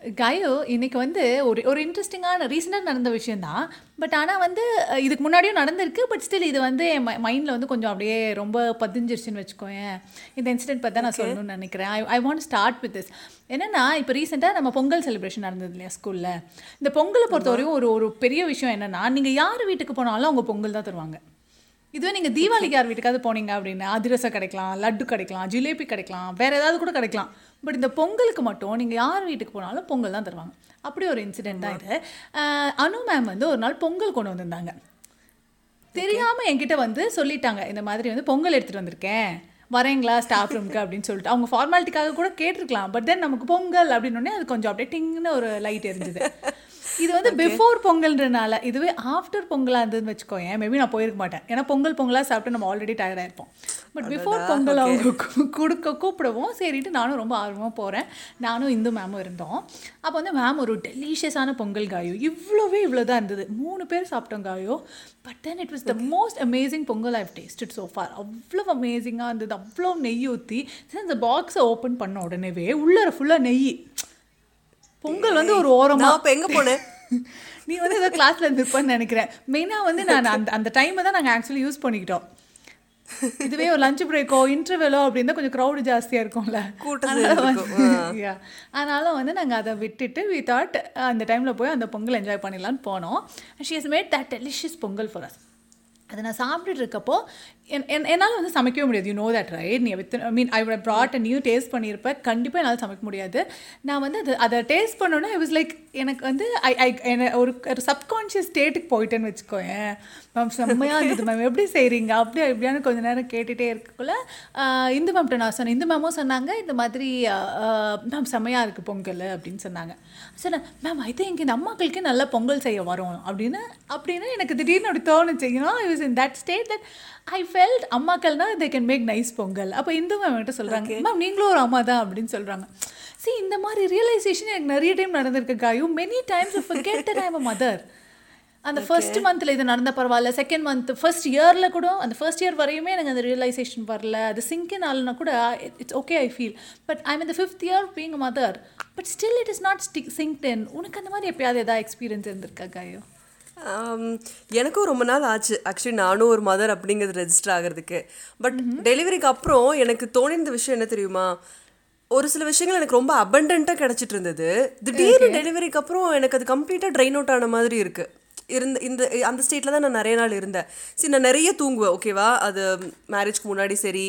காயோ இன்னைக்கு வந்து ஒரு ஒரு இன்ட்ரெஸ்டிங்கான ரீசெண்டாக நடந்த விஷயந்தான் பட் ஆனால் வந்து இதுக்கு முன்னாடியும் நடந்திருக்கு பட் ஸ்டில் இது வந்து என் மைண்டில் வந்து கொஞ்சம் அப்படியே ரொம்ப பதிஞ்சிருச்சுன்னு வச்சுக்கோயேன். இந்த இன்சிடென்ட் பற்றி நான் சொல்லணும்னு நினைக்கிறேன். I I want start with this என்னன்னா இப்போ ரீசெண்டாக நம்ம பொங்கல் செலிப்ரேஷன் நடந்தது இல்லையா ஸ்கூலில் இந்த பொங்கலை பொறுத்தவரையும் ஒரு ஒரு பெரிய விஷயம் என்னன்னா நீங்கள் யார் வீட்டுக்கு போனாலும் அவங்க பொங்கல் தான் தருவாங்க. இதுவே நீங்கள் தீபாவளிக்கு யார் வீட்டுக்காவது போனீங்க அப்படின்னா அதிரசம் கிடைக்கலாம் லட்டு கிடைக்கலாம் ஜிலேபி கிடைக்கலாம் வேறு ஏதாவது கூட கிடைக்கலாம். பட் இந்த பொங்கலுக்கு மட்டும் நீங்கள் யார் வீட்டுக்கு போனாலும் பொங்கல் தான் தருவாங்க. அப்படி ஒரு இன்சிடெண்ட் தான் இது. அனு மேம் வந்து ஒரு நாள் பொங்கல் கொண்டு வந்திருந்தாங்க. தெரியாமல் என்கிட்ட வந்து சொல்லிட்டாங்க இந்த மாதிரி வந்து பொங்கல் எடுத்துகிட்டு வந்திருக்கேன். வரேங்களா ஸ்டாஃப் ரூம்க்கு அப்படின்னு சொல்லிட்டு. அவங்க ஃபார்மாலிட்டிக்காக கூட கேட்டிருக்கலாம் பட் தென் நமக்கு பொங்கல் அப்படின்னு அது கொஞ்சம் அப்படியே டிங்னு ஒரு லைட் எரிஞ்சுது. இது வந்து பிஃபோர் பொங்கல்ன்றனால இதுவே ஆஃப்டர் பொங்கலாக இருந்ததுன்னு வச்சுக்கோயேன். மேபி நான் போயிருக்க மாட்டேன். ஏன்னா பொங்கல் பொங்கலாக சாப்பிட்டு நம்ம ஆல்ரெடி டயர்டாக இருப்போம். பட் பிஃபோர் பொங்கல் அவங்க கொடுக்க கூப்பிடவும். சரிட்டு நானும் ரொம்ப ஆர்வமாக போகிறேன் நானும் இந்து மேமும் இருந்தோம். அப்போ வந்து மேம் ஒரு டெலிஷியஸான பொங்கல் காயோ இவ்வளோவே இவ்வளோ தான் இருந்தது. மூணு பேர் சாப்பிட்டோம் காயோ but then it was the most amazing pongal I've tasted so far. அவ்வளோ அமேசிங்காக இருந்தது. அவ்வளோ நெய் ஊற்றி அந்த பாக்ஸை ஓப்பன் பண்ண உடனேவே உள்ளர ஃபுல்லாக நெய். பொங்கல் வந்து ஒரு ஓரமா நான் அப்ப எங்க போனேன்? நீ வந்து ஏதோ கிளாஸ்ல இருந்திருப்பேன்னு நினைக்கிறேன். மெயினாக வந்து நான் அந்த அந்த டைமை தான் நாங்கள் ஆக்சுவலி யூஸ் பண்ணிக்கிட்டோம். இதுவே ஒரு லஞ்ச் பிரேக்கோ இன்டர்வெலோ அப்படின்னா கொஞ்சம் க்ரௌடு ஜாஸ்தியாக இருக்கும்ல. கூட்டம் அதனால. வந்து- நாங்கள் அதை விட்டுட்டு வி தாட் அந்த டைமில் போய் அந்த பொங்கல் என்ஜாய் பண்ணிடலான்னு போனோம். She has made that delicious pongal for us அதை நான் சாப்பிட்டுட்டு இருக்கப்போ என் என்னால் வந்து சமைக்கவே முடியாது. யூ நோ தட் ரைட் நீ with I mean I would brought a new taste பண்ணியிருப்பேன். கண்டிப்பாக என்னால் சமைக்க முடியாது. நான் வந்து அது அதை டேஸ்ட் பண்ணோன்னே ஐ வாஸ் லைக் எனக்கு வந்து ஐ ஐ என்ன ஒரு ஒரு சப்கான்ஷியஸ் ஸ்டேட்டுக்கு போயிட்டேன்னு வச்சுக்கோயேன். மேம் செம்மையாக இருந்தது மேம். எப்படி செய்கிறீங்க அப்படியே எப்படியானு கொஞ்ச நேரம் கேட்டுகிட்டே இருக்கக்குள்ள இந்து மேம்கிட்ட நான் சொன்னேன். இந்து மேமும் சொன்னாங்க இந்த மாதிரி மேம் செம்மையாக இருக்குது பொங்கல் அப்படின்னு சொன்னாங்க. சொன்னேன் மேம் ஐ திங்க் இந்த அம்மாக்களுக்கே நல்லா பொங்கல் செய்ய வரும் அப்படின்னு அப்படின்னு எனக்கு திடீர்னு அப்படி தோணுச்சு. You know was in that state that I felt அம்மாக்கள்னா they can make nice pongal. அப்போ இந்து மேம் கிட்ட சொல்கிறாங்க மேம் நீங்களும் ஒரு அம்மா தான் அப்படின்னு சொல்கிறாங்க see இந்த மாதிரி ரியலைசேஷன் எனக்கு நிறைய டைம் நடந்திருக்கு காயு many times forget that I am mother அந்த ஃபர்ஸ்ட் மந்த்தில் இது நடந்த பரவாயில்ல. செகண்ட் மந்த் ஃபர்ஸ்ட் இயரில் கூட அந்த ஃபர்ஸ்ட் இயர் வரையுமே எனக்கு அந்த ரியலைசேஷன் வரல. அது சிங்கின் ஆளுனா கூட it's okay I feel but I mean fifth year being mother but still it is not stick சிங்க்டன் உனக்கு அந்த மாதிரி எப்பயாவது ஏதாவது எக்ஸ்பீரியன்ஸ் இருந்திருக்கா காயோ? ஆம், எனக்கும் ரொம்ப நாள் ஆச்சு. ஆக்சுவலி நானும் ஒரு மதர் அப்படிங்கிறது ரெஜிஸ்டர் ஆகிறதுக்கு. பட் டெலிவரிக்கு அப்புறம் எனக்கு தோணிந்த விஷயம் என்ன தெரியுமா? ஒரு சில விஷயங்கள் எனக்கு ரொம்ப அபண்டண்ட்டாக கிடச்சிட்டு இருந்தது. திடீர்னு டெலிவரிக்கு அப்புறம் எனக்கு அது கம்ப்ளீட்டாக ட்ரைன் அவுட் ஆன மாதிரி இருக்கு. இருந்த இந்த அந்த ஸ்டேட்டில் தான் நான் நிறைய நாள் இருந்தேன். சரி நான் நிறைய தூங்குவேன் ஓகேவா அது மேரேஜ்க்கு முன்னாடி சரி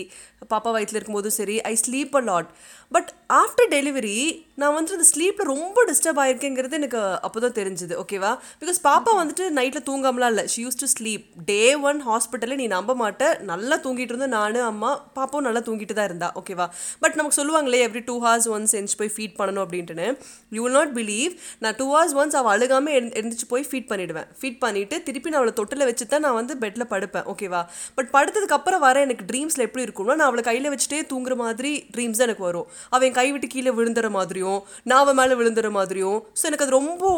பாப்பா வயிற்றில் இருக்கும்போதும் சரி I sleep a lot but after delivery நான் வந்துட்டு அந்த ஸ்லீப்பில் ரொம்ப டிஸ்டர்ப் ஆயிருக்கேங்கிறது எனக்கு அப்போ தான் தெரிஞ்சுது ஓகேவா பிகாஸ் பாப்பா வந்துட்டு நைட்டில் தூங்காமலாம் இல்லை. She use to sleep day one ஹாஸ்பிட்டலில் நீ நம்ப மாட்ட. நல்லா தூங்கிட்டு இருந்தோம் நான் அம்மா பாப்பாவும் நல்லா தூங்கிட்டு தான் இருந்தா ஓகேவா பட் நமக்கு சொல்லுவாங்களே எவ்ரி டூ ஹவர்ஸ் ஒன்ஸ் எந்திச்சு போய் ஃபீட் பண்ணணும் அப்படின்ட்டுன்னு. யூ வில் நாட் பிலீவ் நான் டூ ஹவர்ஸ் ஒன்ஸ் அவள் அழுகாமல் எழுந்திரிச்சு போய் ஃபீட் பண்ணிடுவேன். ஃபீட் பண்ணிட்டு திருப்பி நான் அவளை தொட்டில் வச்சு தான் நான் வந்து பெட்டில் படுப்பேன் ஓகேவா பட் படுத்ததுக்கு அப்புறம் வர எனக்கு ட்ரீம்ஸில் எப்படி இருக்கும்னா நான் அவளை கையில் வச்சுட்டே தூங்குற மாதிரி ட்ரீம்ஸ் தான் எனக்கு வரும். அவன் என் கை விட்டு கீழே விழுந்துற மாதிரியும் நான் அவன் மேலே விழுந்துற மாதிரியும். ஸோ எனக்கு அது ரொம்ப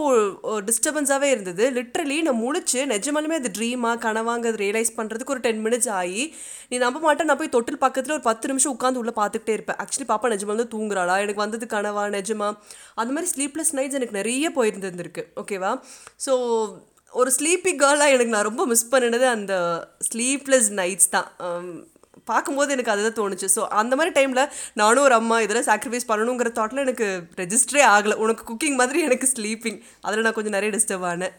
டிஸ்டர்பன்ஸாகவே இருந்தது. லிட்ரலி நான் முழிச்சு நிஜமாலுமே அது ட்ரீமாக கனவாங்கிறது ரியலைஸ் பண்ணுறதுக்கு ஒரு டென் மினிட்ஸ் ஆகி நீ நம்ப மாட்டேன் நான் போய் தொட்டில் பக்கத்தில் ஒரு பத்து நிமிஷம் உட்காந்து உள்ளே பார்த்துக்கிட்டே இருப்பேன். ஆக்சுவலி பாப்பா நிஜமா வந்து தூங்குறாளா? எனக்கு வந்தது கனவா நிஜமா? அந்த மாதிரி ஸ்லீப்லெஸ் நைட்ஸ் எனக்கு நிறைய போயிருந்துருக்கு ஓகேவா ஸோ ஒரு ஸ்லீப்பி கேர்ளாக எனக்கு நான் ரொம்ப மிஸ் பண்ணினது அந்த ஸ்லீப்லெஸ் நைட்ஸ் தான். Um, பார்க்கும்போது எனக்கு அதுதான் தோணுச்சு. ஸோ அந்த மாதிரி டைமில் நானும் ஒரு அம்மா இதெல்லாம் சாக்ரிஃபைஸ் பண்ணணுங்கிற தாட்டில் எனக்கு ரெஜிஸ்டரே ஆகலை. உனக்கு குக்கிங் மாதிரி எனக்கு ஸ்லீப்பிங் அதில் நான் கொஞ்சம் நிறைய டிஸ்டர்ப் ஆனேன்.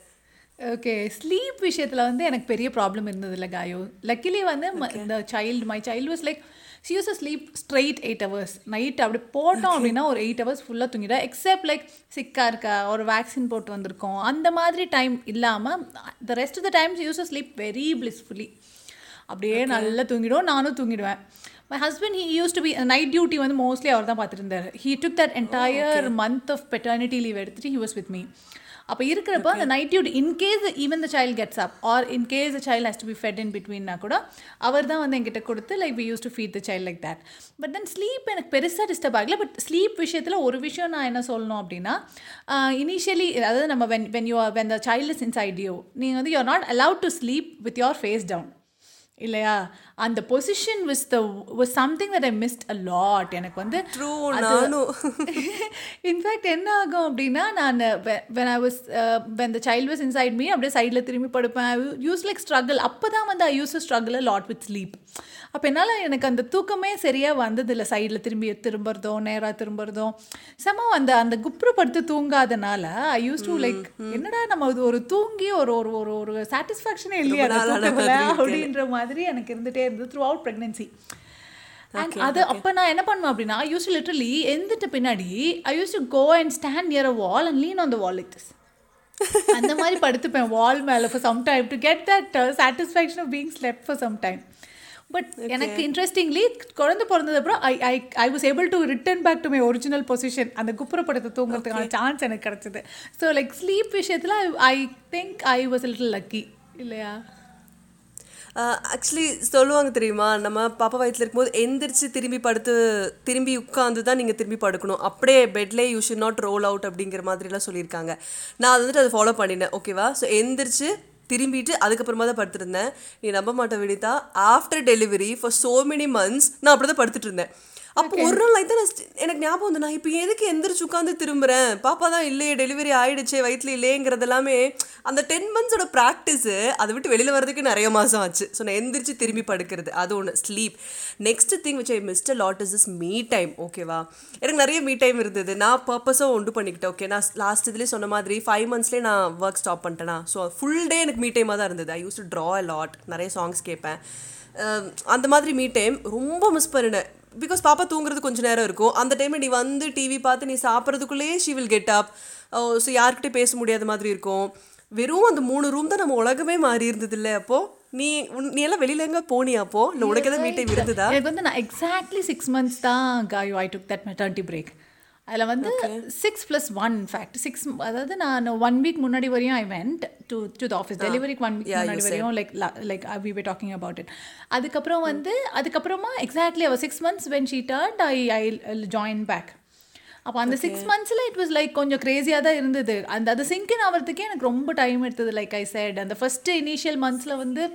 ஓகே ஸ்லீப் விஷயத்தில் வந்து எனக்கு பெரிய ப்ராப்ளம் இருந்தது இல்லை காயோ லக்கிலி வந்து ம- இந்த child my child was like she use sleep straight eight hours night அப்படி போட்டோம் அப்படின்னா ஒரு எயிட் ஹவர்ஸ் ஃபுல்லாக தூங்கிட்டா எக்ஸப்ட் லைக் சிக்காக இருக்கா ஒரு வேக்சின் போட்டு வந்திருக்கோம். அந்த மாதிரி டைம் இல்லாமல் the rest of the times use sleep very blissfully. அப்படியே நல்லா தூங்கிடும் நானும் தூங்கிடுவேன். My husband he use to be night duty வந்து மோஸ்ட்லி அவர் தான் பார்த்துட்டு இருந்தார். He took that entire month of paternity leave எடுத்துட்டு ஹி வாஸ் வித் மீ அப்போ இருக்கிறப்ப அந்த night duty in case even the child gets up or in case the child has to be fed in பிட்வீன்னா கூட அவர் தான் வந்து என்கிட்ட கொடுத்து like we use to feed the child like that but then sleep எனக்கு பெருசாக disturb ஆகல. But sleep விஷயத்தில் ஒரு விஷயம் நான் என்ன சொல்லணும் அப்படின்னா இனிஷியலி அதாவது நம்ம when when you when the child is inside you நீங்கள் வந்து you are not allowed to sleep with your face down இல்லையா அந்த position this the was something that I missed a lot எனக்கு வந்து ட்ரூ நானும். In fact என்ன ஆகும் அப்படின்னா நான் when I was when the child was inside me அப்படியே சைடில் திரும்பி படுப்பேன். யூஸ் லைக் ஸ்ட்ரகிள் அப்போ தான் வந்து I use to struggle lot with sleep அப்போ என்னால் எனக்கு அந்த தூக்கமே சரியாக வந்ததில்லை. சைடில் திரும்பி திரும்புறதோ நேராக திரும்புறதோ. செம அந்த அந்த குப்புற படுத்து தூங்காதனால ஐ யூஸ் டு லைக் என்னடா நம்ம இது ஒரு தூங்கி ஒரு ஒரு ஒரு ஒரு சாட்டிஸ்ஃபேக்ஷனே இல்லையா. அப்படின்ற மாதிரி எனக்கு இருந்துகிட்டே இருந்தது த்ரூ அவுட் ப்ரெக்னென்சி அண்ட் அது அப்போ நான் என்ன பண்ணுவேன் அப்படின்னா யூஸ் லிட்டரலி எந்திட்ட பின்னாடி I use to go and stand near a wall and lean on the wall like this அந்த மாதிரி படுத்துப்பேன் வால் மேலே for some time to get that satisfaction of being slept for some time but எனக்கு interestingly குழந்தை பிறந்தது அப்புறம் I I I was able to return back to my original position அந்த குப்புறப்படத்தை தூங்குறதுக்கான சான்ஸ் எனக்கு கிடச்சிது. ஸோ லைக் ஸ்லீப் விஷயத்தில் I think I was little lucky இல்லையா? ஆக்சுவலி சொல்லுவாங்க தெரியுமா? நம்ம பாப்பா வயிற்றுல இருக்கும்போது எந்திரிச்சு திரும்பி படுத்து திரும்பி உட்காந்து தான் நீங்கள் திரும்பி படுக்கணும். அப்படியே பெட்லே you should not roll out அப்படிங்கிற மாதிரிலாம் சொல்லியிருக்காங்க. நான் அது வந்துட்டு அதை ஃபாலோ பண்ணினேன் ஓகேவா ஸோ எந்திரிச்சு திரும்பிட்டு அதுக்கப்புறமா தான் படுத்துருந்தேன். நீ நம்ப மாட்டேன் Vinitha. After delivery for so many months நான் அப்படி தான் படுத்துட்டு இருந்தேன். அப்போ ஒரு நாள் தான் நான் எனக்கு ஞாபகம் வந்து நான் இப்போ எதுக்கு எந்திரிச்சு உட்காந்து திரும்புறேன்? பாப்பா தான் இல்லையே டெலிவரி ஆயிடுச்சே வயிற்றுல இல்லையேங்கிறது எல்லாமே அந்த டென் மந்த்ஸோட ப்ராக்டிஸு அதை விட்டு வெளியில் வரதுக்கு நிறைய மாதம் ஆச்சு. ஸோ நான் எந்திரிச்சு திரும்பி படுக்கிறது அது ஒன்று sleep next thing which I missed a lot is is me time ஓகேவா எனக்கு நிறைய மீ டைம் இருந்தது. நான் பர்பஸாக உண்டு பண்ணிக்கிட்டேன் ஓகே நான் லாஸ்ட் இதுலேயே சொன்ன மாதிரி ஃபைவ் மந்த்ஸ்லேயே நான் ஒர்க் ஸ்டாப் பண்ணிட்டேனா ஸோ ஃபுல் டே எனக்கு மீ டைமாக தான் இருந்தது. I use to draw a lot நிறைய சாங்ஸ் கேட்பேன். அந்த மாதிரி மீ டைம் ரொம்ப மிஸ் பண்ணினேன். பிகாஸ் பாப்பா தூங்குறது கொஞ்சம் நேரம் இருக்கும். அந்த டைமில் நீ வந்து டிவி பார்த்து நீ சாப்பிட்றதுக்குள்ளேயே she will get up so யார்கிட்டே பேச முடியாத மாதிரி இருக்கும். வெறும் அந்த மூணு ரூம் தான் நம்ம உலகமே மாறி இருந்தது இல்லை அப்போ. நீ நீ எல்லாம் வெளியில எங்க போனியா அப்போ? இல்லை உனக்கு எதாவது டைம் இருந்ததா எனக்கு வந்து நான் எக்ஸாக்ட்லி சிக்ஸ் மந்த்ஸ் தான் I took that maternity break அதில் வந்து six plus one fact six அதாவது நான் ஒன் வீக் முன்னாடி வரையும் I went to to the office டெலிவரிக்கு ஒன் வீக் முன்னாடி. வரையும் like like we be talking about it அதுக்கப்புறம் வந்து அதுக்கப்புறமா exactly our six months when she turned I I join back அப்போ அந்த சிக்ஸ் மந்த்ஸில் இட் வாஸ் லைக் கொஞ்சம் க்ரேஸியாக தான் இருந்தது. அந்த அது சிங்கின் ஆகிறதுக்கே எனக்கு ரொம்ப டைம் எடுத்தது லைக் ஐ said. அந்த ஃபஸ்ட்டு இனிஷியல் மந்த்ஸில் வந்து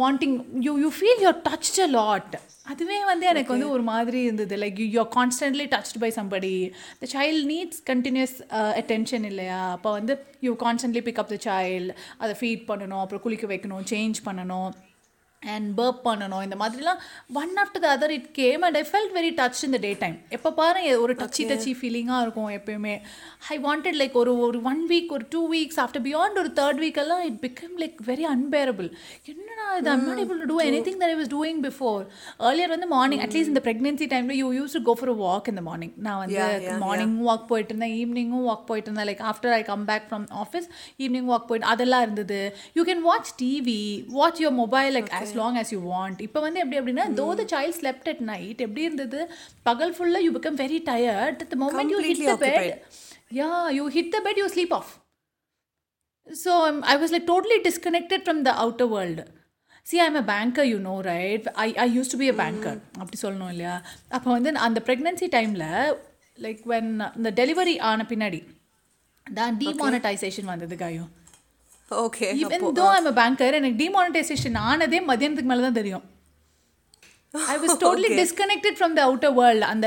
wanting you you feel your touched a lot அதுவே வந்து எனக்கு வந்து ஒரு மாதிரி இருந்தது. Like you your constantly touched by somebody the child needs continuous attention இல்லையா? அப்போ வந்து you constantly pick up the child அதை ஃபீட் பண்ணணும் அப்புறம் குளிக்க வைக்கணும் சேஞ்ச் பண்ணணும். அண்ட் பர்ப் பண்ணணும். இந்த மாதிரிலாம் one after the other it came and I felt very touch in the day time எப்போ பாரு ஒரு டச்சி டச்சி ஃபீலிங்காக இருக்கும் எப்பயுமே. ஐ வாண்டட் லைக் ஒரு ஒரு ஒன் வீக் ஒரு டூ வீக்ஸ் ஆஃப்டர் பியாண்ட் ஒரு தேர்ட் வீக் எல்லாம் it become like very unbearable என்னடா இது? I'm not able to do anything that I was doing before earlier வந்து மார்னிங் அட்லீஸ்ட் இந்த ப்ரெக்னென்சி டைமில் you use to go for walk இந்த morning நான் வந்து மார்னிங்கும் வாக் போயிட்டு இருந்தேன் ஈவினிங்கும் வாக் போயிட்டு இருந்தேன். Like after I come back from office evening walk போயிட்டு அதெல்லாம் இருந்தது. You can watch TV watch your mobile like as long as you want இப்போ வந்து எப்படி அப்படின்னா though the child slept at night எப்படி இருந்தது? பகல் ஃபுல்லாக you become very tired the moment you hit the bed yeah you hit the bed you sleep off so I was like totally disconnected from the outer world see I'm a banker you know right I I use to be a banker அப்படி சொல்லணும் இல்லையா? அப்போ வந்து அந்த pregnancy டைமில் like when இந்த delivery ஆன பின்னாடி தான் டிமானடைசேஷன் வந்தது காயும் okay even though I'm a banker எனக்கு டிமானடைசேஷன் ஆனதே மதியானத்துக்கு மேலே தான் தெரியும். I was totally disconnected from the outer world அந்த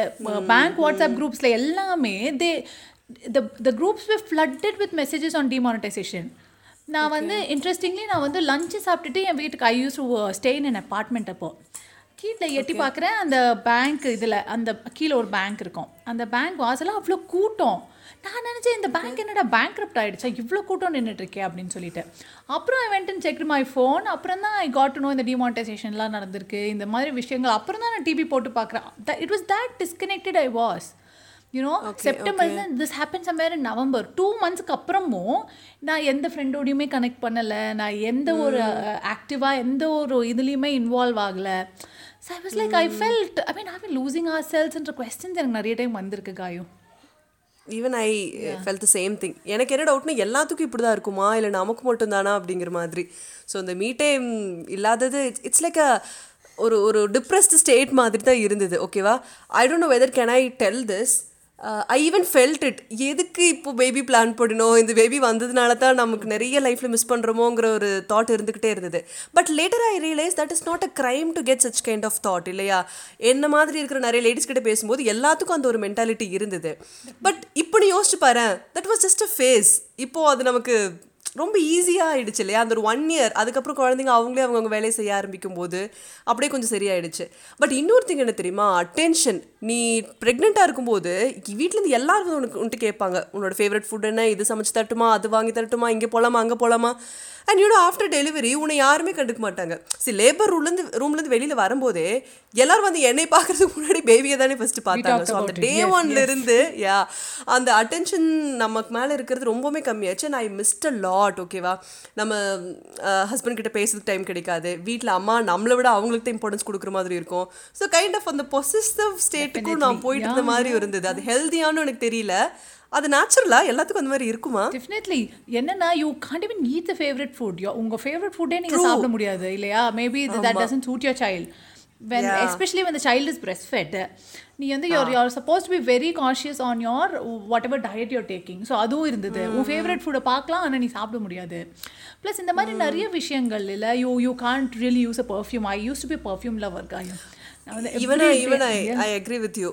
பேங்க் வாட்ஸ்அப் குரூப்ஸில் எல்லாமே they the the groups we flooded with messages on demonetisation நான் வந்து இன்ட்ரெஸ்டிங்லி நான் வந்து லஞ்சு சாப்பிட்டுட்டு என் வீட்டுக்கு I use stay in apartment அப்போ. கீழே எட்டி பார்க்குறேன் அந்த பேங்க் இதில் அந்த கீழே ஒரு பேங்க் இருக்கும். அந்த பேங்க் வாசலில் அவ்வளோ கூட்டம். நான் நினச்சேன் இந்த பேங்க் என்னடா பேங்க் ஆயிடுச்சா? இவ்வளோ கூட்டம் நின்றுட்டு இருக்கே அப்படின்னு சொல்லிட்டு. அப்புறம் I went and check my phone அப்புறம் தான் ஐ காட் டு நோ இந்த டிமானிட்டைசேஷன்லாம் நடந்திருக்கு. இந்த மாதிரி விஷயங்கள். அப்புறம் தான் நான் டிவி போட்டு பார்க்குறேன். It was that disconnected I was you know September this happen somewhere in November two மந்த்ஸ்க்கு அப்புறமும் நான் எந்த ஃப்ரெண்டோடையுமே கனெக்ட் பண்ணலை. நான் எந்த ஒரு ஆக்டிவாக எந்த ஒரு இதுலேயுமே இன்வால்வ் ஆகலை. So I was like I felt I mean how losing or செல்ஸ்ன்ற questions எனக்கு நிறைய டைம் வந்திருக்கு காயும் even I fell the same thing எனக்கு என்ன டவுட்னா எல்லாத்துக்கும் இப்படி தான் இருக்குமா? இல்லை நமக்கு மட்டும் தானா அப்படிங்கிற மாதிரி. ஸோ இந்த மீ டைம் இல்லாதது இட்ஸ் லைக் அ ஒரு ஒரு டிப்ரெஸ்டு ஸ்டேட் மாதிரி தான் இருந்தது ஓகேவா I don't know whether can I tell this I even felt it எதுக்கு இப்போ பேபி பிளான் பண்ணணும் இந்த பேபி வந்ததுனால தான் நமக்கு நிறைய லைஃப்பில் மிஸ் பண்ணுறோமோங்கிற ஒரு தாட் இருந்துக்கிட்டே இருந்தது. But later I realise that is not a crime to get such kind of thought இல்லையா? என்ன மாதிரி இருக்கிற நிறைய லேடிஸ் கிட்ட பேசும்போது எல்லாத்துக்கும் அந்த ஒரு மென்டாலிட்டி இருந்தது. பட் இப்போ நீ யோசிச்சு பாரு that was just a phase இப்போ அது நமக்கு ரொம்ப ஈஸியாக ஆயிடுச்சு இல்லையா? அந்த ஒரு ஒன் இயர் அதுக்கப்புறம் குழந்தைங்க அவங்களே அவங்கவுங்க வேலையை செய்ய ஆரம்பிக்கும் போது அப்படியே கொஞ்சம் சரியாயிடுச்சு. பட் இன்னொரு திங் என்ன தெரியுமா? அட்டென்ஷன் நீ ப்ரெக்னெண்ட்டாக இருக்கும்போது வீட்டிலேருந்து எல்லாரும் உனக்கு உன்ட்டு கேட்பாங்க உன்னோட ஃபேவரட் ஃபுட் என்ன? இது சமைச்சு தட்டுமா அது வாங்கி தரட்டுமா? இங்கே போகலாமா அங்கே போகலாமா அண்ட் யூனோ ஆஃப்டர் டெலிவரி உன்னை யாருமே கண்டுக்க மாட்டாங்க. சரி லேபர் ரூம்லேருந்து ரூம்லேருந்து வெளியில் வரும்போதே எல்லாரும் வந்து என்னை பார்க்கறதுக்கு முன்னாடி பேபியை தானே ஃபஸ்ட்டு பார்த்தாங்க. ஸோ அந்த டே ஒன்ல இருந்து யா அந்த அட்டென்ஷன் நமக்கு மேலே இருக்கிறது ரொம்பவுமே கம்மியாச்சு. And I missed a lot ஓகேவா நம்ம ஹஸ்பண்ட் கிட்ட பேசுறதுக்கு டைம் கிடைக்காது. வீட்டில் அம்மா நம்மளை விட அவங்களுக்கு தான் இம்பார்ட்டன்ஸ் கொடுக்குற மாதிரி இருக்கும். ஸோ கைண்ட் ஆஃப் அந்த பொசிசிவ் ஸ்டேட்டுக்கும் நான் போயிட்டு இருந்த மாதிரி இருந்தது. அது ஹெல்த்தியானு எனக்கு தெரியல. அது நேச்சுரலா எல்லாத்துக்கும் அந்த மாதிரி இருக்குமா? டெஃபினெட்லி என்னன்னா you can't eat the favorite food. Your- உங்க ஃபேவரட் ஃபுட்டே நீங்க சாப்பிட முடியாது இல்லையா? Maybe that doesn't suit your child. When especially when the child is breastfed நீ வந்து you're you're supposed to be very conscious on your whatever diet you're taking. So அதுவும் இருந்தது. உன் ஃபேவரட் ஃபுட்டை பார்க்கலாம் ஆனால் நீ சாப்பிட முடியாது. ப்ளஸ் இந்த மாதிரி நிறைய விஷயங்கள் இல்லை you you can't really use a perfume I use to be perfume lover காயம் வந்து even every even day- I I agree with you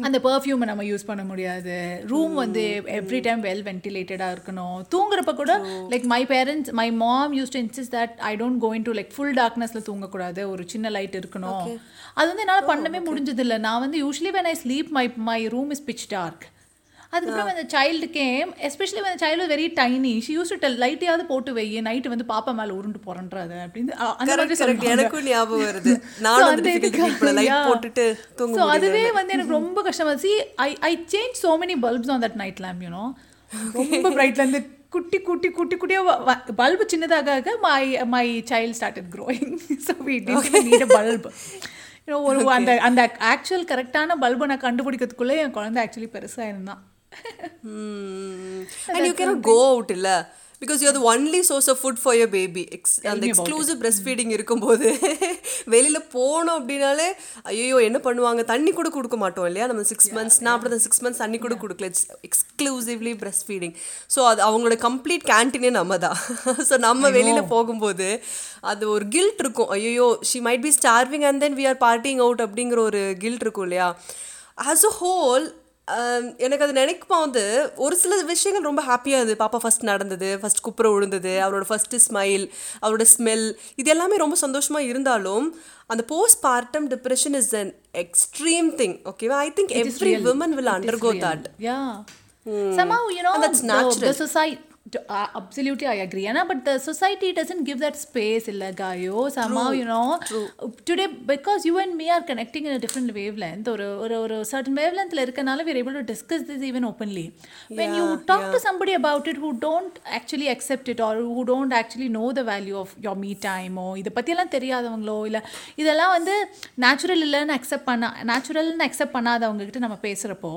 அந்த பர்ஃப்யூமை நம்ம யூஸ் பண்ண முடியாது. ரூம் வந்து எவ்ரி டைம் வெல் வென்டிலேட்டடாக இருக்கணும். தூங்குறப்ப கூட like my parents my mom use to insist that I don't go to like full டார்க்னஸில் தூங்கக்கூடாது. ஒரு சின்ன லைட் இருக்கணும். அது வந்து என்னால் பண்ணவே முடிஞ்சது இல்லை நான் வந்து usually when I sleep my my room is pitch dark அதுக்கப்புறம் அந்த சைல்டு கேம் எஸ்பெஷலி அந்த child very tiny she use to tell லைட்டையாவது போட்டு வை நைட்டு வந்து பாப்பா மேலே உருண்டு போறன்றாது அப்படின்னு அந்த மாதிரி. எனக்கும் ஞாபகம் வருது. போட்டுட்டு அதுவே வந்து எனக்கு ரொம்ப கஷ்டமா see I I change so many bulbs on that night lamp you know ரொம்ப பிரைட்ல இருந்து குட்டி குட்டி குட்டி குட்டியாக பல்பு சின்னதாக my my child started growing so we need a bulb ஒரு அந்த அந்த ஆக்சுவல் கரெக்டான பல்பை நான் கண்டுபிடிக்கிறதுக்குள்ளே என் குழந்தை ஆக்சுவலி பெருசாக இருந்தான். And you can go out இல்ல because you the only source of food for your baby ex அந்த எக்ஸ்க்ளூசிவ் பிரஸ்ட் ஃபீடிங் இருக்கும்போது வெளியில போனோம் அப்படின்னாலே ஐயோ என்ன பண்ணுவாங்க? தண்ணி கூட கொடுக்க மாட்டோம் இல்லையா? நம்ம சிக்ஸ் மந்த்ஸ் நான் அப்படி சிக்ஸ் மந்த்ஸ் தண்ணி கூட கொடுக்கல. It's exclusively breast feeding so அது அவங்களோட கம்ப்ளீட் கேன்டீனே நம்ம தான். ஸோ நம்ம வெளியில போகும்போது அது ஒரு கில்ட் இருக்கும். ஐயோ she might be starving and then we are parting out அப்படிங்கிற ஒரு கில்ட் இருக்கும் இல்லையா? ஆஸ் அ ஹோல் எனக்கு அது நினைக்கும் போது ஒரு சில விஷயங்கள் ரொம்ப ஹாப்பியாக இருந்தது பாப்பா ஃபர்ஸ்ட் நடந்தது ஃபர்ஸ்ட் குப்புற விழுந்தது அவரோட ஃபர்ஸ்ட் ஸ்மைல் அவரோட ஸ்மெல் இது எல்லாமே ரொம்ப சந்தோஷமாக இருந்தாலும் அந்த post partum depression is an extreme thing ஓகேவா I think every women will undergo that Yeah. Somehow, you know, And that's the, natural. the society. Uh, absolutely, I agree. Anna, but the society doesn't give that space, illa gayo. Somehow, you know, today because you and me are connecting in a different wavelength or a, or a, or a certain wavelength, la இருக்கனால we're able to discuss this even openly. When you talk to somebody about it who don't actually accept it or who don't actually know the value of your me time or இதை பற்றியெல்லாம் தெரியாதவங்களோ இல்லை இதெல்லாம் வந்து natural இல்லைன்னு accept பண்ண நேச்சுரல்னு accept பண்ணாதவங்க கிட்ட நம்ம பேசுகிறப்போ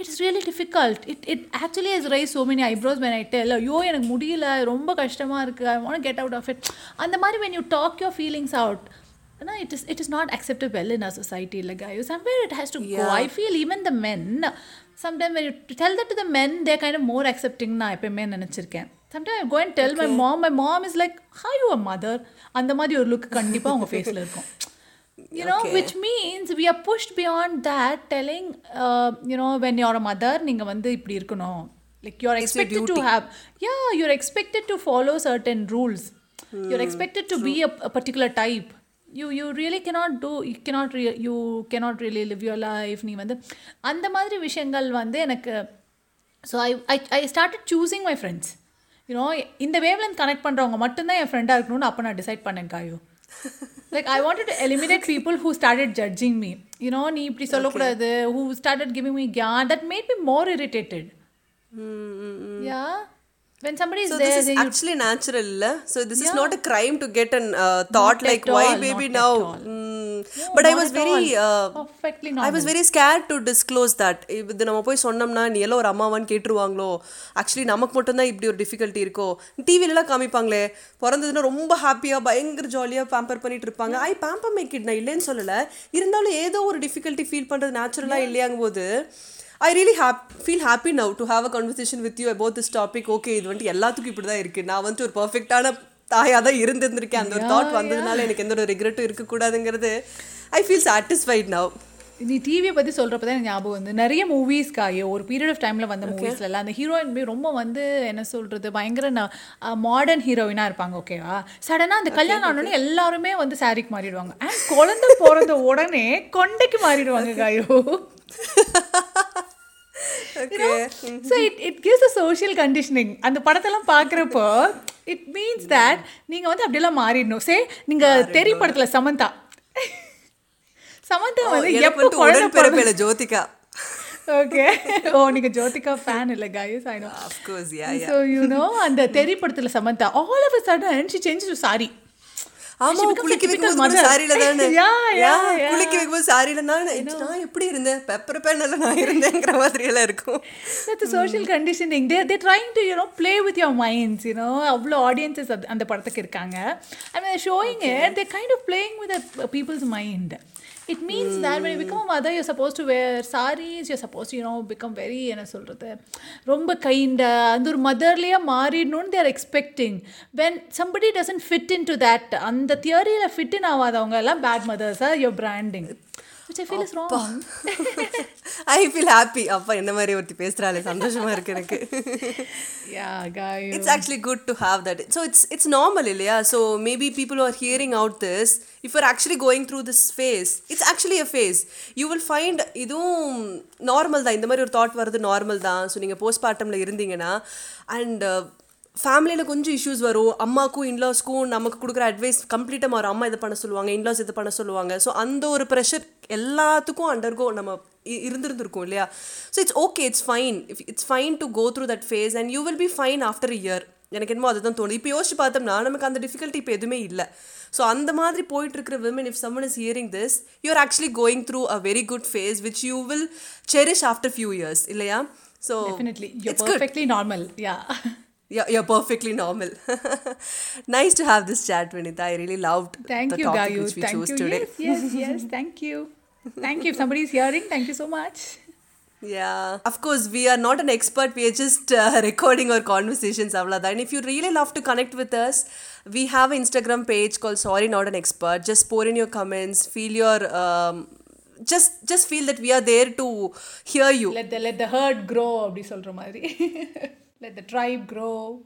it is really difficult it it actually is rise so many eyebrows when I tell ஐயோ எனக்கு முடியல ரொம்ப கஷ்டமாக இருக்குது I want get out of it அந்த மாதிரி when you talk your feelings out it is it is not acceptable in our society like guys somewhere it has to go i feel even the men sometimes when you tell that to the men they're kind of more accepting நான் எப்பயுமே நினச்சிருக்கேன் sometimes I go and tell my mom my mom is like how you a mother அந்த மாதிரி ஒரு look கண்டிப்பாக அவங்க ஃபேஸில் இருக்கும் you know which means we are pushed beyond that telling uh, you know when you're a mother நீங்கள் வந்து இப்படி இருக்கணும் like you're expected to have yeah you're expected to follow certain rules. You're expected to be a, a particular type. You you really cannot do you cannot re, you cannot really live your life நீ வந்து. அந்த மாதிரி விஷயங்கள் வந்து எனக்கு so I I I started choosing my friends you know இந்த வேவ்லேருந்து connect பண்ணுறவங்க மட்டும்தான் என் ஃப்ரெண்டாக இருக்கணும்னு அப்போ நான் டிசைட் பண்ணேன் காயோ like I wanted to eliminate people who started judging me you know நீ இப்படி சொல்லக்கூடாது who started giving me gyan that made me more irritated yeah when somebody is So there this is actually natural? So this is not a crime to get an uh, thought Not like why all, baby now. Mm. No, but I was very uh, perfectly I normal was very scared to disclose that இது நம்ம போய் சொன்னோம்னா நீ எல்லாம் ஒரு அம்மாவான்னு கேட்டுருவாங்களோ actually நமக்கு மட்டும்தான் இப்படி ஒரு டிஃபிகல்ட்டி இருக்கோ டிவிலலாம் காமிப்பாங்களே பிறந்ததுன்னா ரொம்ப ஹாப்பியாக பயங்கர ஜாலியாக பேம்பர் பண்ணிட்டு இருப்பாங்க ஐ பேம்பர் மேக் இட் நான் இல்லைன்னு சொல்லலை இருந்தாலும் ஏதோ ஒரு டிஃபிகல்ட்டி ஃபீல் பண்ணுறது நேச்சுரலாக இல்லையாங்கும் போது I really have feel happy now to have a conversation with you about this topic okay இது வந்துட்டு எல்லாத்துக்கும் இப்படி தான் இருக்குது நான் வந்துட்டு ஒரு பர்ஃபெக்டான தாயாக தான் இருந்திருந்திருக்கேன். அந்த ஒரு தாட் வந்ததுனால எனக்கு எந்த ஒரு ரிக்ரெட்டும் இருக்கக்கூடாதுங்கிறது ஐ ஃபீல் சாட்டிஸ்ஃபைட் நவ் நீ டிவியை பற்றி சொல்கிறப்ப தான் ஞாபகம் வந்து நிறைய மூவிஸ் காயோ ஒரு பீரியட் ஆஃப் டைமில் வந்த மூவிஸ்லாம் அந்த ஹீரோயின் போய் ரொம்ப வந்து என்ன சொல்கிறது பயங்கர மாடர்ன் ஹீரோயினாக இருப்பாங்க ஓகேவா சடனாக அந்த கல்யாணம் ஆனோடனே எல்லாருமே வந்து சாரிக்கு மாறிடுவாங்க. அண்ட் குழந்தை பிறந்த உடனே கொண்டைக்கு மாறிடுவாங்க காயோ so it it gives a social conditioning அந்த படத்தெல்லாம் பார்க்குறப்போ இட் மீன்ஸ் தட் நீங்கள் வந்து அப்படியெல்லாம் மாறிடணும். சே நீங்கள் தெரி படத்தில் சமந்தா. சமந்தா வந்து எப்போ குழந்தை உடன்பிறப்பில ஜோதிகா. ஓகே ஓ நீங்க ஜோதிகா ஃபேன் இல்ல guys I know of course so you know அந்த தெரி படத்துல Samantha all of a sudden she change to sari ஆமா குளிக்க கூட mother. சாரியில தானே? Yeah, yeah. குளிக்க வைக்கும்போது சாரியில தான் நான் எப்படி இருந்தேன்? பெப்பர் பேனல்ல நான் இருந்தேங்கிற மாதிரி எல்லாம் இருக்கும் that's social conditioning they they trying to you know play with your minds you know அவ்வளோ ஆடியன்சஸ் அந்த படத்துக்கு இருக்காங்க. And showing it they kind of playing with people's mind it means that when you become a mother you're supposed to wear sarees you're supposed to you know become very என்ன சொல்கிறது ரொம்ப கைண்டாக அந்த ஒரு மதர்லேயே மாறிடணும்னு they're expecting when somebody doesn't fit into that அந்த தியரியில் fit in ஆகாதவங்க எல்லாம் bad மதர்ஸாக your branding which I feel is wrong I feel happy அப்பா என்ன மாதிரி ஒருத்தி பேசுறாளே சந்தோஷமா இருக்கு எனக்கு yeah guy it's actually good to have that so it's it's normal இல்லையா so maybe people who are hearing out this if you're actually going through this phase it's actually a phase you will find இதுவும் normal தான் இந்த மாதிரி ஒரு thought வர்றது normal தான் so நீங்கள் போஸ்ட்மார்ட்டமில் இருந்தீங்கன்னா அண்ட் ஃபேமிலியில் கொஞ்சம் இஷ்யூஸ் வரும். அம்மாக்கும் இன்லாஸ்க்கும் நமக்கு கொடுக்குற அட்வைஸ் கம்ப்ளீட்டாக மாறும். அம்மா இதை பண்ண சொல்லுவாங்க இன்லாஸ் இது பண்ண சொல்லுவாங்க. ஸோ அந்த ஒரு ப்ரெஷர் எல்லாத்துக்கும் அண்டர்கோ நம்ம இருந்திருந்திருக்கும் இல்லையா? So it's okay it's fine it's fine to go through that phase and you will be fine after year எனக்கு என்னமோ அதுதான் தோணுது. இப்போ யோசிச்சு பார்த்தோம்னா நமக்கு அந்த டிஃபிகல்ட்டி இப்போ எதுவுமே இல்லை. ஸோ அந்த மாதிரி போயிட்டு இருக்கிற women if someone is hearing this you are actually going through a very good phase which you will cherish after few years இல்லையா so you're it's good. perfectly normal yeah Yeah, you're perfectly normal. nice to have this chat, Vinita. I really loved Thank the you, topic Gayu. which we Thank chose you. today. Yes, yes, yes. Thank you. Thank you. If somebody's hearing, thank you so much. Yeah. Of course, we are not an expert. We are just uh, recording our conversations. Avlada. And if you really love to connect with us, we have an Instagram page called Sorry Not an Expert. Just pour in your comments. Feel your. Um, just just feel that we are there to hear you Let the let the herd grow அப்படி சொல்ற மாதிரி let the tribe grow